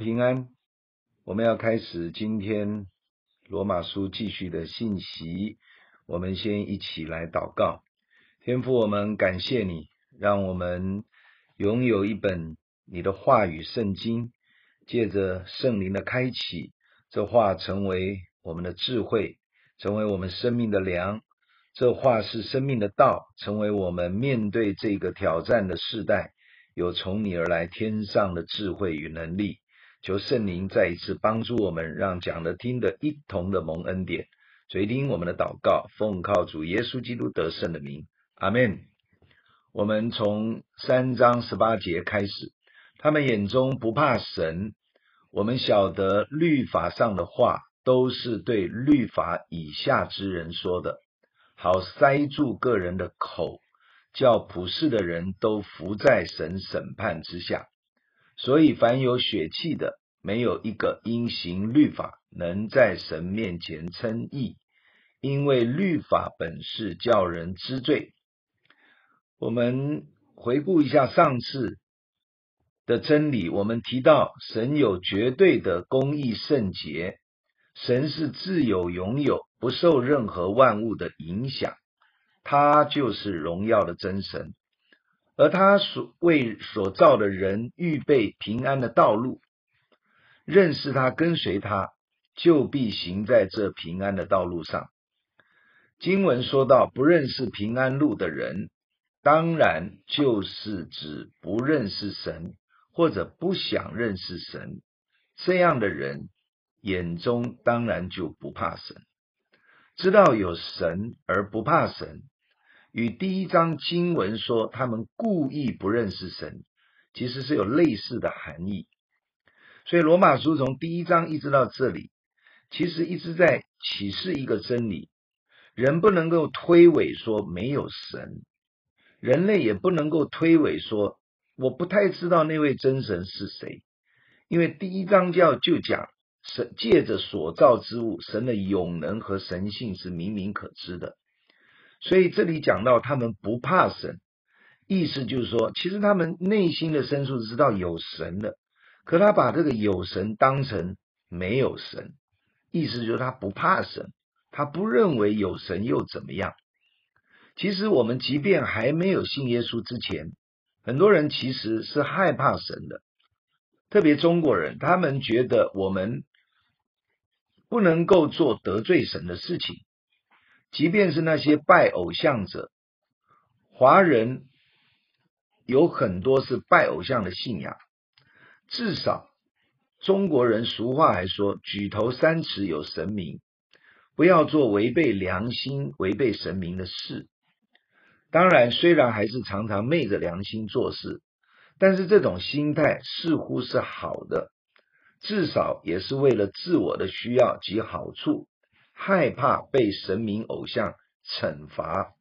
平安。我们要开始今天罗马书继续的信息。我们先一起来祷告。天父，我们感谢你，让我们拥有一本你的话语圣经，借着圣灵的开启，这话成为我们的智慧，成为我们生命的粮。这话是生命的道，成为我们面对这个挑战的世代，有从你而来天上的智慧与能力。求圣灵再一次帮助我们，让讲的听的一同的蒙恩典。垂听我们的祷告，奉靠主耶稣基督得胜的名，阿门。我们从三章十八节开始，他们眼中不怕神。我们晓得律法上的话，都是对律法以下之人说的。好塞住个人的口，叫普世的人都伏在神审判之下。所以，凡有血气的，没有一个因行律法能在神面前称义，因为律法本是叫人知罪。我们回顾一下上次的真理，我们提到神有绝对的公义圣洁。神是自有永有，不受任何万物的影响，他就是荣耀的真神，而他所为所造的人预备平安的道路，认识他、跟随他，就必行在这平安的道路上。经文说到不认识平安路的人，当然就是指不认识神或者不想认识神这样的人。眼中当然就不怕神，知道有神而不怕神，与第一章经文说他们故意不认识神，其实是有类似的含义。所以罗马书从第一章一直到这里，其实一直在启示一个真理：人不能够推诿说没有神，人类也不能够推诿说我不太知道那位真神是谁，因为第一章就就讲。神借着所造之物，神的永能和神性是明明可知的。所以这里讲到他们不怕神，意思就是说，其实他们内心的深处知道有神的，可他把这个有神当成没有神，意思就是他不怕神，他不认为有神又怎么样？其实我们即便还没有信耶稣之前，很多人其实是害怕神的，特别中国人，他们觉得我们。不能够做得罪神的事情，即便是那些拜偶像者，华人有很多是拜偶像的信仰。至少中国人俗话还说：“举头三尺有神明”，不要做违背良心、违背神明的事。当然，虽然还是常常昧着良心做事，但是这种心态似乎是好的。至少也是为了自我的需要及好处，害怕被神明偶像惩罚。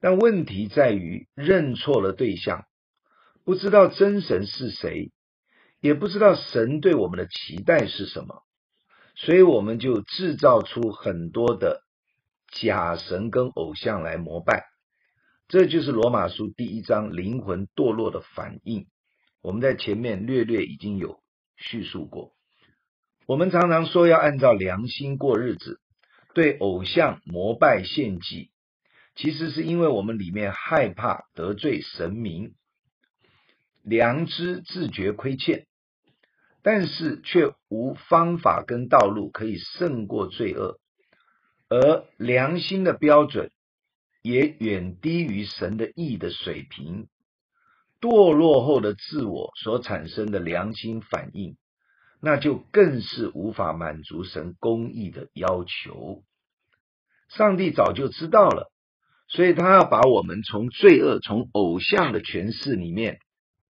但问题在于认错了对象，不知道真神是谁，也不知道神对我们的期待是什么，所以我们就制造出很多的假神跟偶像来膜拜。这就是罗马书第一章灵魂堕落的反应。我们在前面略略已经有。叙述过，我们常常说要按照良心过日子，对偶像膜拜献祭，其实是因为我们里面害怕得罪神明，良知自觉亏欠，但是却无方法跟道路可以胜过罪恶，而良心的标准也远低于神的意的水平。堕落后的自我所产生的良心反应，那就更是无法满足神公义的要求。上帝早就知道了，所以他要把我们从罪恶、从偶像的权势里面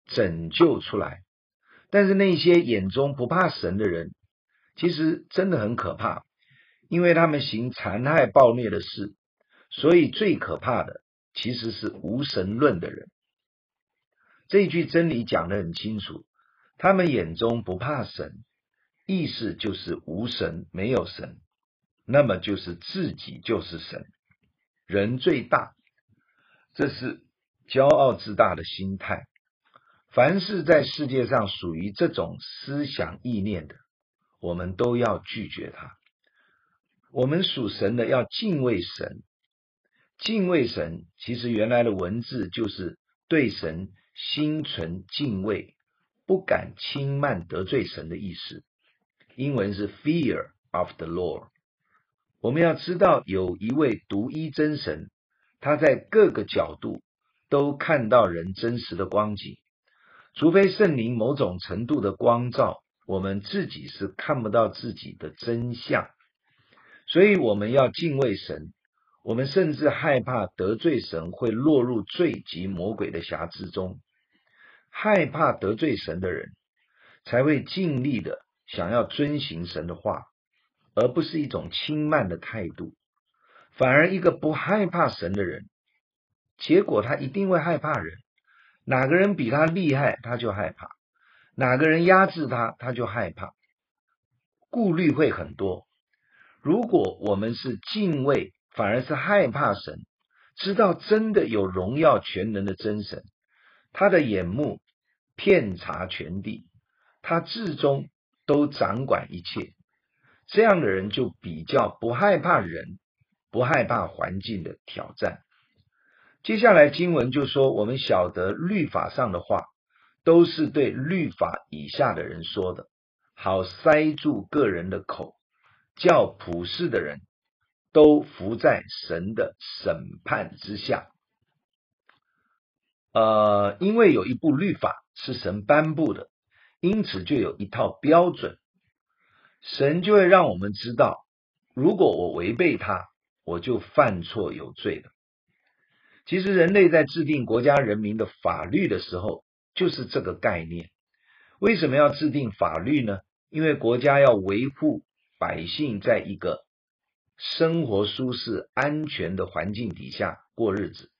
拯救出来。但是那些眼中不怕神的人，其实真的很可怕，因为他们行残害暴虐的事，所以最可怕的其实是无神论的人。这一句真理讲得很清楚，他们眼中不怕神，意思就是无神，没有神，那么就是自己就是神，人最大，这是骄傲自大的心态。凡是在世界上属于这种思想意念的，我们都要拒绝它。我们属神的要敬畏神，敬畏神其实原来的文字就是对神心存敬畏，不敢轻慢得罪神的意思。英文是 Fear of the Lord。我们要知道有一位独一真神，他在各个角度都看到人真实的光景。除非圣灵某种程度的光照，我们自己是看不到自己的真相，所以我们要敬畏神。我们甚至害怕得罪神会落入罪及魔鬼的辖制中。害怕得罪神的人，才会尽力的想要遵行神的话，而不是一种轻慢的态度。反而一个不害怕神的人，结果他一定会害怕人。哪个人比他厉害，他就害怕；哪个人压制他，他就害怕。顾虑会很多。如果我们是敬畏，反而是害怕神，知道真的有荣耀全能的真神，他的眼目遍察全地，他至终都掌管一切。这样的人就比较不害怕人，不害怕环境的挑战。接下来经文就说，我们晓得律法上的话，都是对律法以下的人说的，好塞住个人的口，叫普世的人都伏在神的审判之下。呃，因为有一部律法是神颁布的，因此就有一套标准，神就会让我们知道，如果我违背它，我就犯错有罪了。其实，人类在制定国家人民的法律的时候，就是这个概念。为什么要制定法律呢？因为国家要维护百姓在一个生活舒适、安全的环境底下过日子，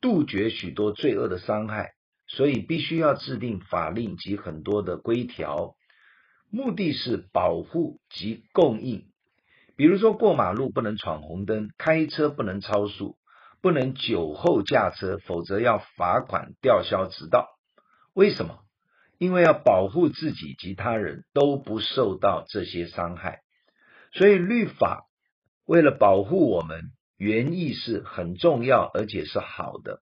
杜绝许多罪恶的伤害，所以必须要制定法令及很多的规条，目的是保护及供应。比如说，过马路不能闯红灯，开车不能超速。不能酒后驾车，否则要罚款、吊销执照。为什么？因为要保护自己及他人都不受到这些伤害。所以律法为了保护我们，原意是很重要，而且是好的。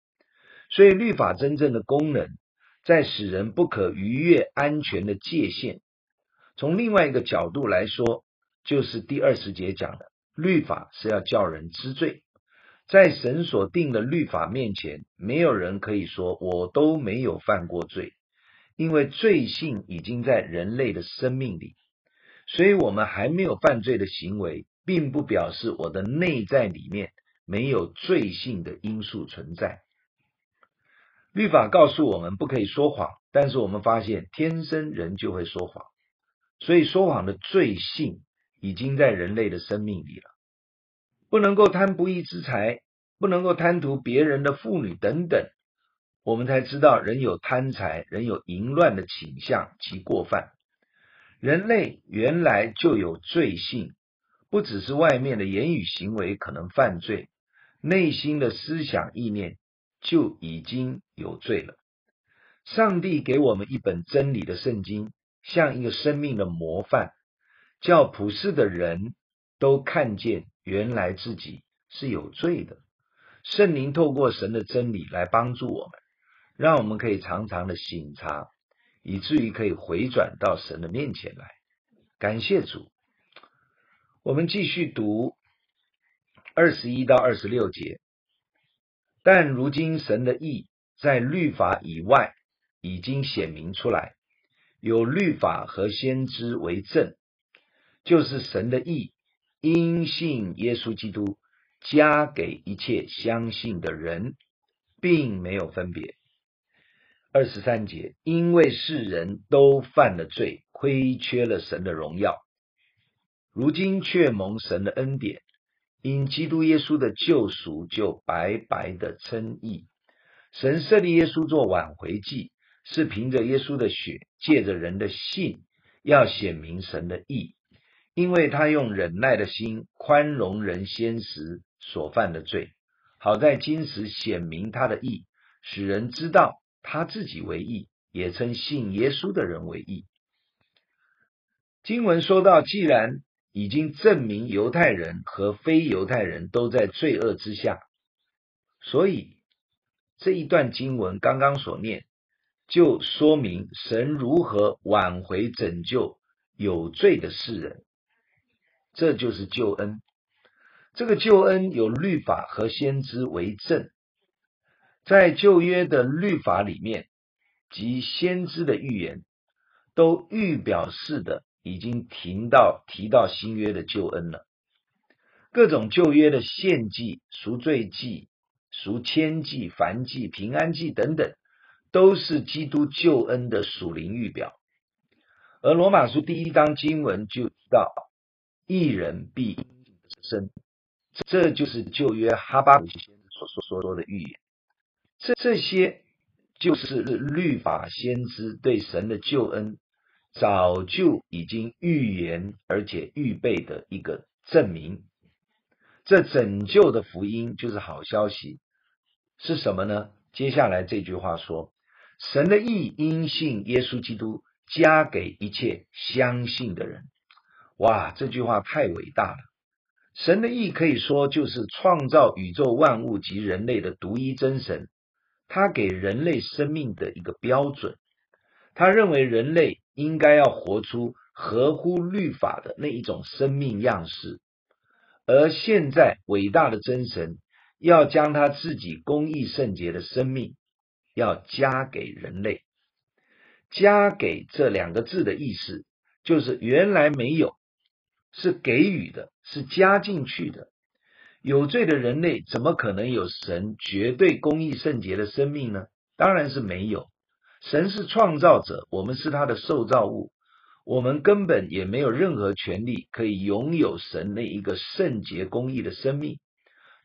所以律法真正的功能，在使人不可逾越安全的界限。从另外一个角度来说，就是第二十节讲的，律法是要叫人知罪。在神所定的律法面前，没有人可以说我都没有犯过罪，因为罪性已经在人类的生命里。所以，我们还没有犯罪的行为，并不表示我的内在里面没有罪性的因素存在。律法告诉我们不可以说谎，但是我们发现天生人就会说谎，所以说谎的罪性已经在人类的生命里了。不能够贪不义之财，不能够贪图别人的妇女等等，我们才知道人有贪财、人有淫乱的倾向及过犯。人类原来就有罪性，不只是外面的言语行为可能犯罪，内心的思想意念就已经有罪了。上帝给我们一本真理的圣经，像一个生命的模范，叫普世的人都看见。原来自己是有罪的，圣灵透过神的真理来帮助我们，让我们可以常常的省察，以至于可以回转到神的面前来。感谢主，我们继续读二十一到二十六节。但如今神的意在律法以外已经显明出来，有律法和先知为证，就是神的意。因信耶稣基督，加给一切相信的人，并没有分别。二十三节，因为世人都犯了罪，亏缺了神的荣耀，如今却蒙神的恩典，因基督耶稣的救赎，就白白的称义。神设立耶稣做挽回祭，是凭着耶稣的血，借着人的信，要显明神的义。因为他用忍耐的心宽容人先时所犯的罪，好在今时显明他的义，使人知道他自己为义，也称信耶稣的人为义。经文说到，既然已经证明犹太人和非犹太人都在罪恶之下，所以这一段经文刚刚所念，就说明神如何挽回拯救有罪的世人。这就是救恩。这个救恩有律法和先知为证，在旧约的律法里面及先知的预言，都预表示的已经提到提到新约的救恩了。各种旧约的献祭、赎罪祭、赎愆祭、燔祭、平安祭等等，都是基督救恩的属灵预表。而罗马书第一章经文就提到，一人必生。这就是旧约哈巴谷先知所所说的预言，这这些就是律法先知对神的救恩早就已经预言而且预备的一个证明。这拯救的福音就是好消息，是什么呢？接下来这句话说：神的意因信耶稣基督加给一切相信的人。哇，这句话太伟大了。神的意可以说就是创造宇宙万物及人类的独一真神，他给人类生命的一个标准。他认为人类应该要活出合乎律法的那一种生命样式，而现在伟大的真神要将他自己公义圣洁的生命要加给人类。加给这两个字的意思就是原来没有。是给予的，是加进去的。有罪的人类怎么可能有神绝对公义圣洁的生命呢？当然是没有。神是创造者，我们是他的受造物，我们根本也没有任何权利可以拥有神那一个圣洁公义的生命，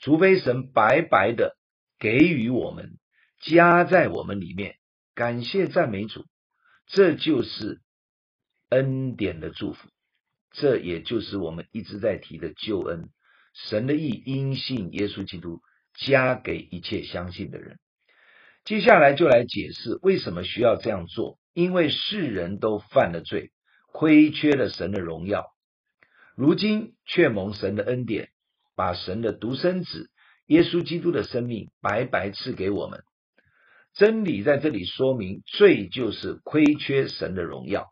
除非神白白的给予我们，加在我们里面。感谢赞美主，这就是恩典的祝福。这也就是我们一直在提的救恩，神的意因信耶稣基督加给一切相信的人。接下来就来解释为什么需要这样做，因为世人都犯了罪，亏缺了神的荣耀，如今却蒙神的恩典，把神的独生子耶稣基督的生命白白赐给我们。真理在这里说明，罪就是亏缺神的荣耀。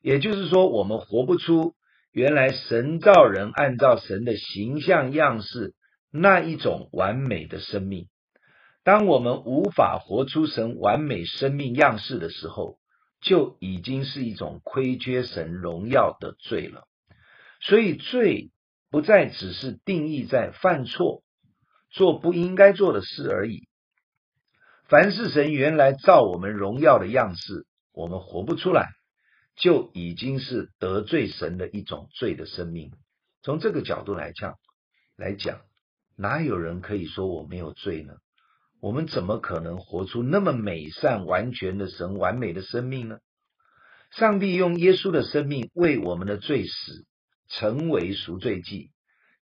也就是说，我们活不出原来神造人按照神的形象样式那一种完美的生命。当我们无法活出神完美生命样式的时候，就已经是一种亏缺神荣耀的罪了。所以，罪不再只是定义在犯错、做不应该做的事而已。凡是神原来造我们荣耀的样式，我们活不出来。就已经是得罪神的一种罪的生命。从这个角度来讲，来讲，哪有人可以说我没有罪呢？我们怎么可能活出那么美善完全的神完美的生命呢？上帝用耶稣的生命为我们的罪死，成为赎罪祭，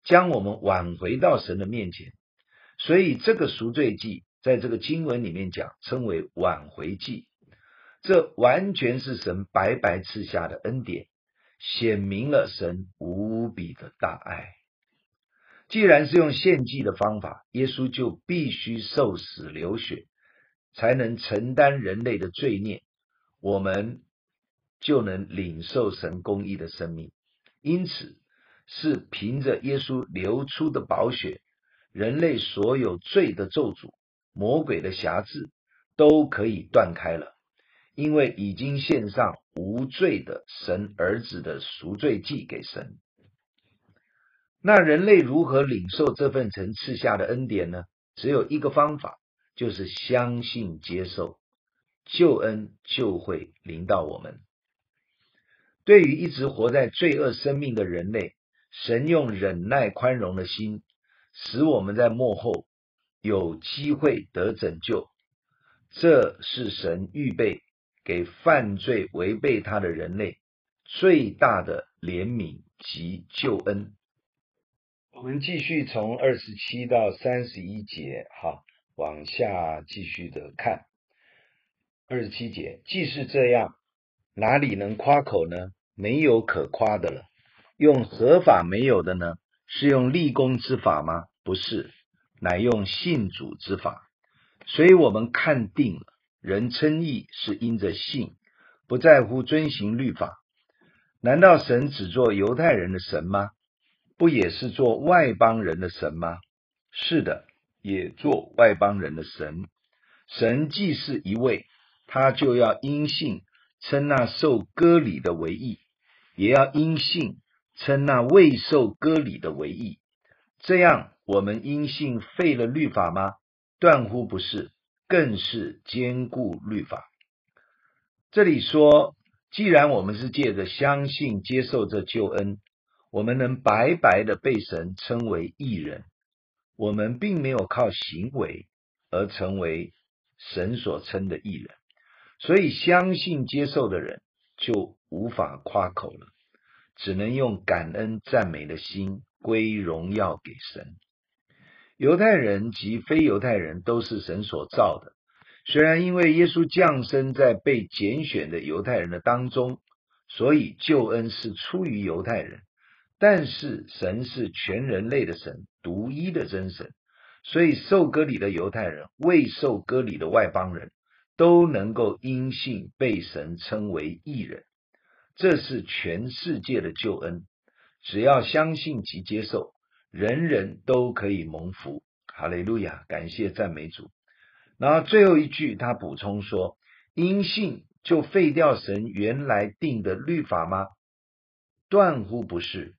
将我们挽回到神的面前。所以这个赎罪祭在这个经文里面讲，称为挽回祭。这完全是神白白赐下的恩典，显明了神无比的大爱。既然是用献祭的方法，耶稣就必须受死流血，才能承担人类的罪孽，我们就能领受神公义的生命。因此，是凭着耶稣流出的宝血，人类所有罪的咒诅、魔鬼的辖制，都可以断开了。因为已经献上无罪的神儿子的赎罪祭给神，那人类如何领受这份神赐下的恩典呢？只有一个方法，就是相信接受，救恩就会临到我们。对于一直活在罪恶生命的人类，神用忍耐宽容的心，使我们在幕后有机会得拯救。这是神预备。给犯罪违背他的人类最大的怜悯及救恩。我们继续从二十七到三十一节，哈，往下继续的看。二十七节，既是这样，哪里能夸口呢？没有可夸的了。用何法没有的呢？是用立功之法吗？不是，乃用信主之法。所以我们看定了，人称义是因着信，不在乎遵行律法。难道神只做犹太人的神吗？不也是做外邦人的神吗？是的，也做外邦人的神。神既是一位，他就要因信称那受割礼的为义，也要因信称那未受割礼的为义。这样，我们因信废了律法吗？断乎不是，更是坚固律法。这里说，既然我们是借着相信接受这救恩，我们能白白的被神称为义人。我们并没有靠行为而成为神所称的义人，所以相信接受的人就无法夸口了，只能用感恩赞美的心归荣耀给神。犹太人及非犹太人都是神所造的，虽然因为耶稣降生在被拣选的犹太人的当中，所以救恩是出于犹太人。但是神是全人类的神，独一的真神，所以受割礼的犹太人、未受割礼的外邦人都能够因信被神称为义人。这是全世界的救恩，只要相信及接受，人人都可以蒙福。哈利路亚，感谢赞美主。然后最后一句，他补充说：因信就废掉神原来定的律法吗？断乎不是。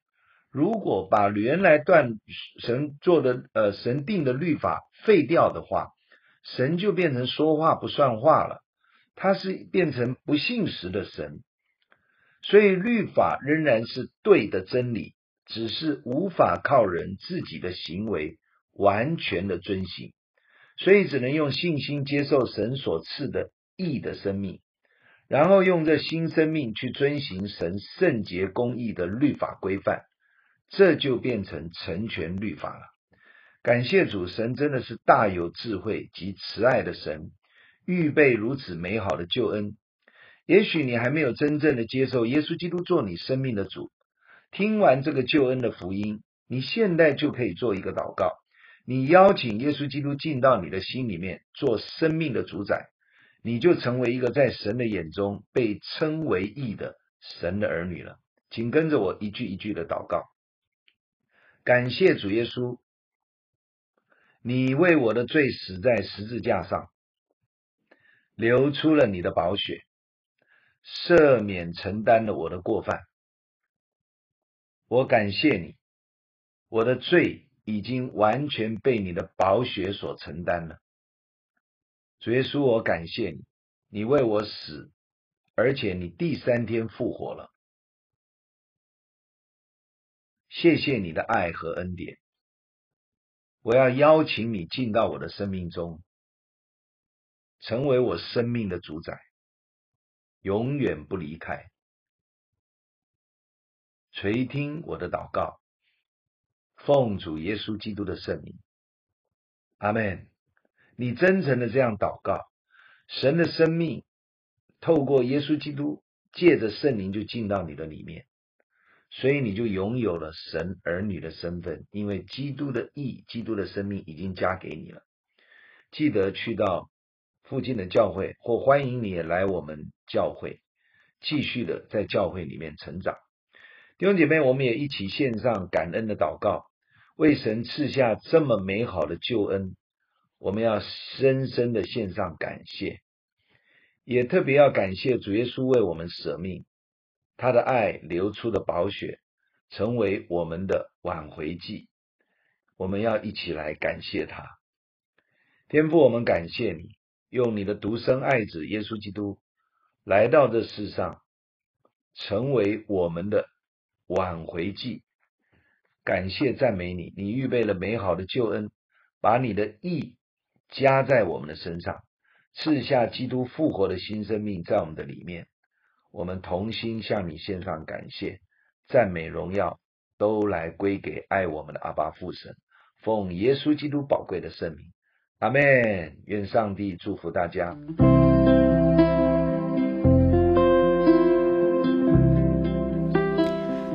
如果把原来断神做的呃神定的律法废掉的话，神就变成说话不算话了，他是变成不信实的神。所以律法仍然是对的真理，只是无法靠人自己的行为完全的遵行，所以只能用信心接受神所赐的义的生命，然后用这新生命去遵行神圣洁公义的律法规范。这就变成成全律法了。感谢主，神真的是大有智慧及慈爱的神，预备如此美好的救恩。也许你还没有真正的接受耶稣基督做你生命的主，听完这个救恩的福音，你现在就可以做一个祷告，你邀请耶稣基督进到你的心里面，做生命的主宰，你就成为一个在神的眼中被称为义的神的儿女了。请跟着我一句一句的祷告。感谢主耶稣，你为我的罪死在十字架上，流出了你的宝血，赦免承担了我的过犯。我感谢你，我的罪已经完全被你的宝血所承担了。主耶稣，我感谢你，你为我死，而且你第三天复活了。谢谢你的爱和恩典，我要邀请你进到我的生命中，成为我生命的主宰，永远不离开。垂听我的祷告，奉主耶稣基督的圣名，阿门。你真诚的这样祷告，神的生命透过耶稣基督，借着圣灵就进到你的里面。所以你就拥有了神儿女的身份，因为基督的义、基督的生命已经加给你了。记得去到附近的教会，或欢迎你来我们教会，继续的在教会里面成长。弟兄姐妹，我们也一起献上感恩的祷告，为神赐下这么美好的救恩，我们要深深的献上感谢，也特别要感谢主耶稣为我们舍命。他的爱流出的宝血，成为我们的挽回祭。我们要一起来感谢他。天父，我们感谢你，用你的独生爱子耶稣基督来到这世上，成为我们的挽回祭。感谢赞美你，你预备了美好的救恩，把你的意加在我们的身上，赐下基督复活的新生命在我们的里面。我们同心向你献上感谢、赞美、荣耀，都来归给爱我们的阿爸父神，奉耶稣基督宝贵的圣名，阿门。愿上帝祝福大家。